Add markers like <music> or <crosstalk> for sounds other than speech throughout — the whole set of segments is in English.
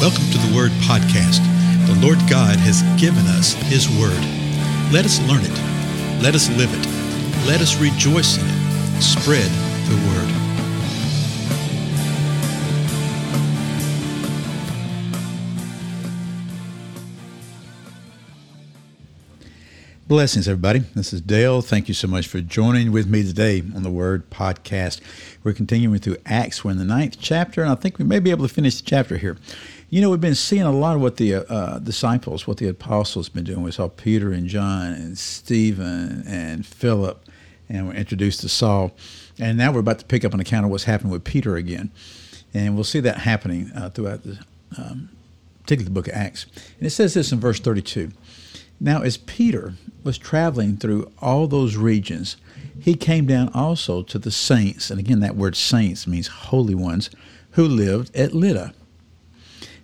Welcome to the Word Podcast. The Lord God has given us His Word. Let us learn it. Let us live it. Let us rejoice in it. Spread the Word. Blessings, everybody. This is Dale. Thank you so much for joining with me today on the Word Podcast. We're continuing through Acts. We're in the ninth chapter, and I think we may be able to finish the chapter here. You know, we've been seeing a lot of what the uh, disciples, what the apostles been doing. We saw Peter and John and Stephen and Philip, and we're introduced to Saul. And now we're about to pick up an account of what's happened with Peter again. And we'll see that happening uh, throughout the, um, particularly the book of Acts. And it says this in verse 32. Now, as Peter was traveling through all those regions, he came down also to the saints, and again, that word saints means holy ones, who lived at Lydda.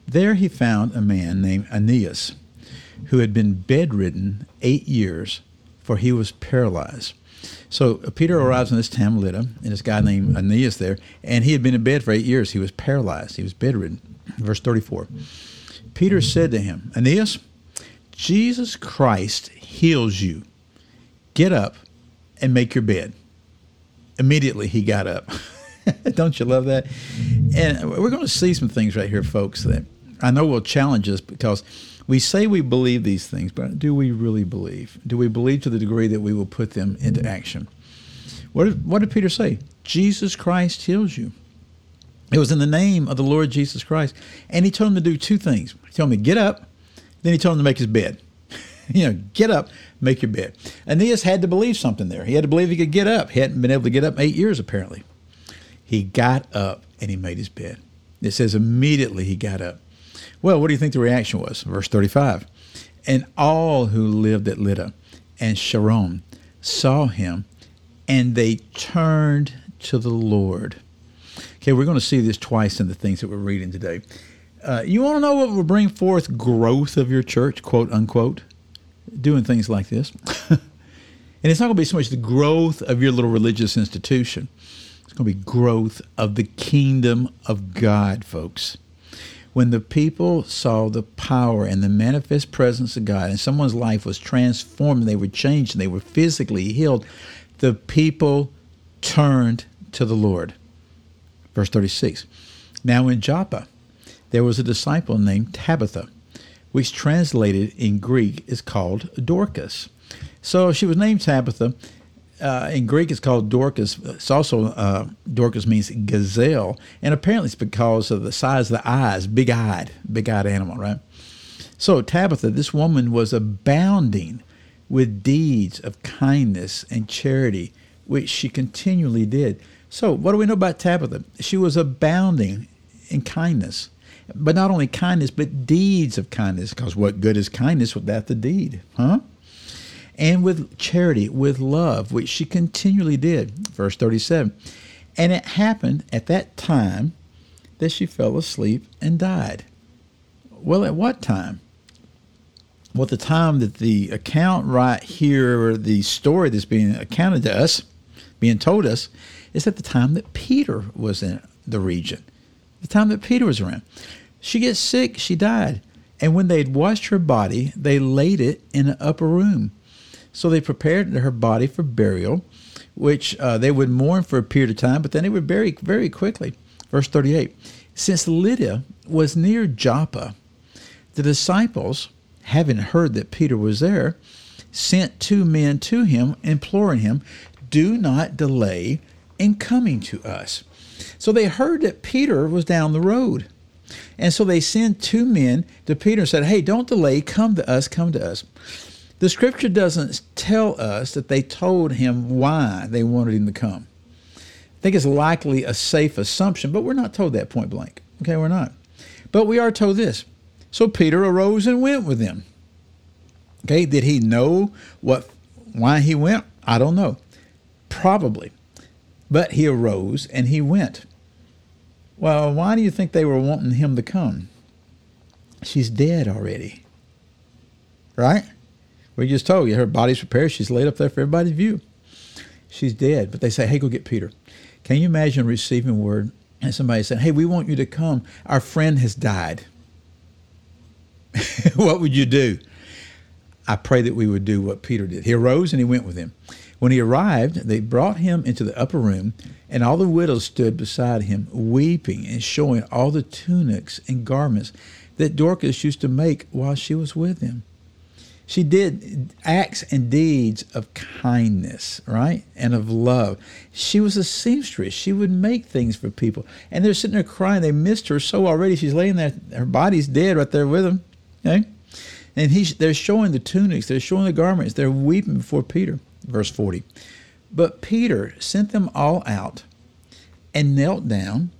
There he found a man named Aeneas, who had been bedridden eight years, for he was paralyzed. So uh, Peter arrives in this town, Lydda, and this guy named Aeneas there, and he had been in bed for eight years. He was paralyzed. He was bedridden. Verse 34. Peter said to him, Aeneas, Jesus Christ heals you. Get up and make your bed. Immediately he got up. <laughs> Don't you love that? And we're going to see some things right here, folks, that I know will challenge us because we say we believe these things, but do we really believe? Do we believe to the degree that we will put them into action? What did, what did Peter say? Jesus Christ heals you. It was in the name of the Lord Jesus Christ. And he told him to do two things. He told him to get up, then he told him to make his bed. <laughs> you know, get up, make your bed. Aeneas had to believe something there. He had to believe he could get up. He hadn't been able to get up eight years, apparently. He got up and he made his bed. It says immediately he got up. Well, what do you think the reaction was? Verse 35. And all who lived at Lydda and Sharon saw him, and they turned to the Lord. Okay, we're going to see this twice in the things that we're reading today. Uh, you want to know what will bring forth growth of your church, quote unquote? Doing things like this. <laughs> and it's not going to be so much the growth of your little religious institution, it's going to be growth of the kingdom of God, folks. When the people saw the power and the manifest presence of God, and someone's life was transformed, and they were changed, and they were physically healed, the people turned to the Lord. Verse 36. Now in Joppa, there was a disciple named Tabitha, which translated in Greek is called Dorcas. So she was named Tabitha. Uh, in Greek, it's called Dorcas. It's also uh, Dorcas means gazelle, and apparently it's because of the size of the eyes, big-eyed, big-eyed animal, right? So Tabitha, this woman was abounding with deeds of kindness and charity, which she continually did. So, what do we know about Tabitha? She was abounding in kindness but not only kindness, but deeds of kindness. Because what good is kindness without the deed? Huh? And with charity, with love, which she continually did. Verse 37. And it happened at that time that she fell asleep and died. Well, at what time? Well, the time that the account right here, the story that's being accounted to us, being told us, is at the time that Peter was in the region the time that Peter was around. She gets sick, she died. And when they'd washed her body, they laid it in an upper room. So they prepared her body for burial, which uh, they would mourn for a period of time, but then they would bury very quickly. Verse 38 Since Lydda was near Joppa, the disciples, having heard that Peter was there, sent two men to him, imploring him, Do not delay in coming to us. So they heard that Peter was down the road. And so they sent two men to Peter and said, Hey, don't delay. Come to us. Come to us. The scripture doesn't tell us that they told him why they wanted him to come. I think it's likely a safe assumption, but we're not told that point blank. Okay, we're not. But we are told this. So Peter arose and went with them. Okay, did he know what why he went? I don't know. Probably. But he arose and he went. Well, why do you think they were wanting him to come? She's dead already. Right? We just told you her body's prepared. She's laid up there for everybody's view. She's dead. But they say, hey, go get Peter. Can you imagine receiving word and somebody saying, hey, we want you to come. Our friend has died. <laughs> what would you do? I pray that we would do what Peter did. He arose and he went with him. When he arrived, they brought him into the upper room, and all the widows stood beside him, weeping and showing all the tunics and garments that Dorcas used to make while she was with him. She did acts and deeds of kindness, right? And of love. She was a seamstress. She would make things for people. And they're sitting there crying. They missed her so already. She's laying there. Her body's dead right there with them. Okay? And he, they're showing the tunics. They're showing the garments. They're weeping before Peter verse 40. But Peter sent them all out and knelt down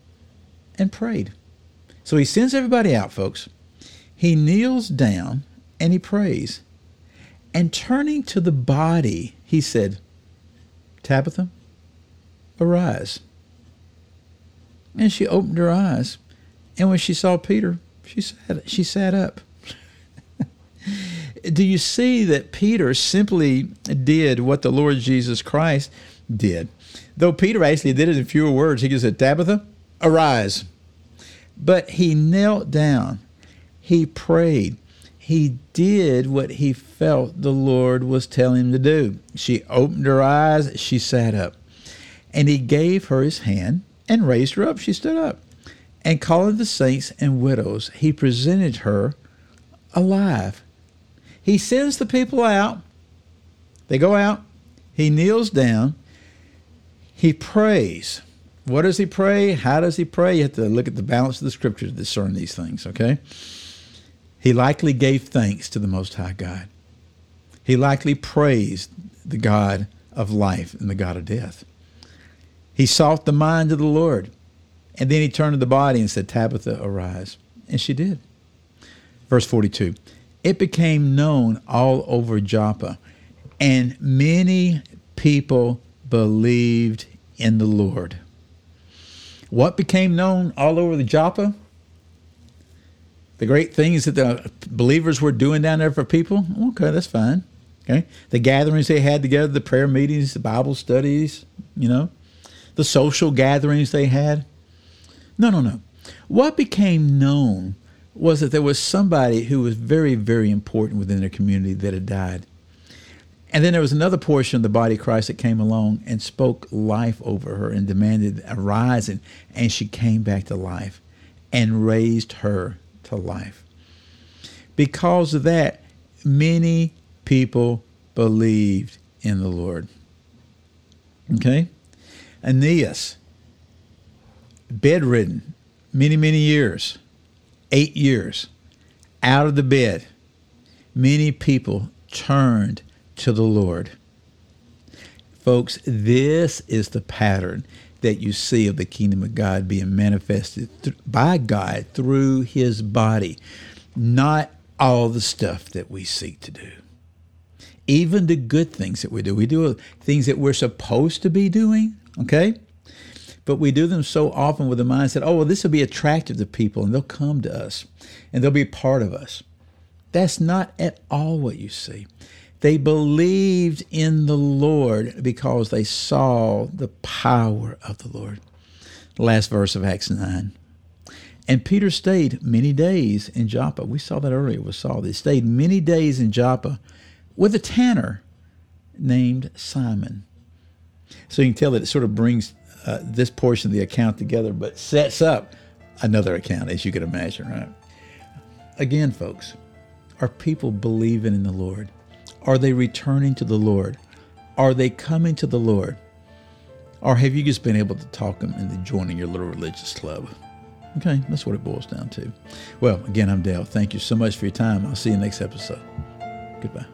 and prayed. So he sends everybody out, folks. He kneels down and he prays. And turning to the body, he said, Tabitha, arise. And she opened her eyes. And when she saw Peter, she sat, she sat up <laughs> do you see that Peter simply did what the Lord Jesus Christ did? Though Peter actually did it in fewer words, he just said, Tabitha, arise. But he knelt down, he prayed, he did what he felt the Lord was telling him to do. She opened her eyes, she sat up. And he gave her his hand and raised her up. She stood up. And calling the saints and widows, he presented her alive. He sends the people out. They go out. He kneels down. He prays. What does he pray? How does he pray? You have to look at the balance of the scriptures to discern these things, okay? He likely gave thanks to the Most High God. He likely praised the God of life and the God of death. He sought the mind of the Lord. And then he turned to the body and said, Tabitha, arise. And she did. Verse 42 it became known all over Joppa, and many people believed in the Lord. What became known all over the Joppa? The great things that the believers were doing down there for people? Okay, that's fine. Okay. The gatherings they had together, the prayer meetings, the Bible studies, you know, the social gatherings they had. No, no, no. What became known was that there was somebody who was very, very important within their community that had died. And then there was another portion of the body of Christ that came along and spoke life over her and demanded a rising, and she came back to life and raised her to life. Because of that, many people believed in the Lord. Okay? Aeneas, bedridden many, many years eight years, out of the bed, many people turned to the Lord. Folks, this is the pattern that you see of the kingdom of God being manifested th- by God through his body, not all the stuff that we seek to do. Even the good things that we do. We do things that we're supposed to be doing, okay? But we do them so often with the mindset, oh, well, this will be attractive to people and they'll come to us and they'll be part of us. That's not at all what you see. They believed in the Lord because they saw the power of the Lord. last verse of Acts 9. And Peter stayed many days in Joppa. We saw that earlier with Saul. They stayed many days in Joppa with a tanner named Simon. So you can tell that it sort of brings uh, this portion of the account together, but sets up another account, as you can imagine, right? Again, folks, are people believing in the Lord? Are they returning to the Lord? Are they coming to the Lord? Or have you just been able to talk them into joining your little religious club? Okay, that's what it boils down to. Well, again, I'm Dale. Thank you so much for your time. I'll see you next episode. Goodbye.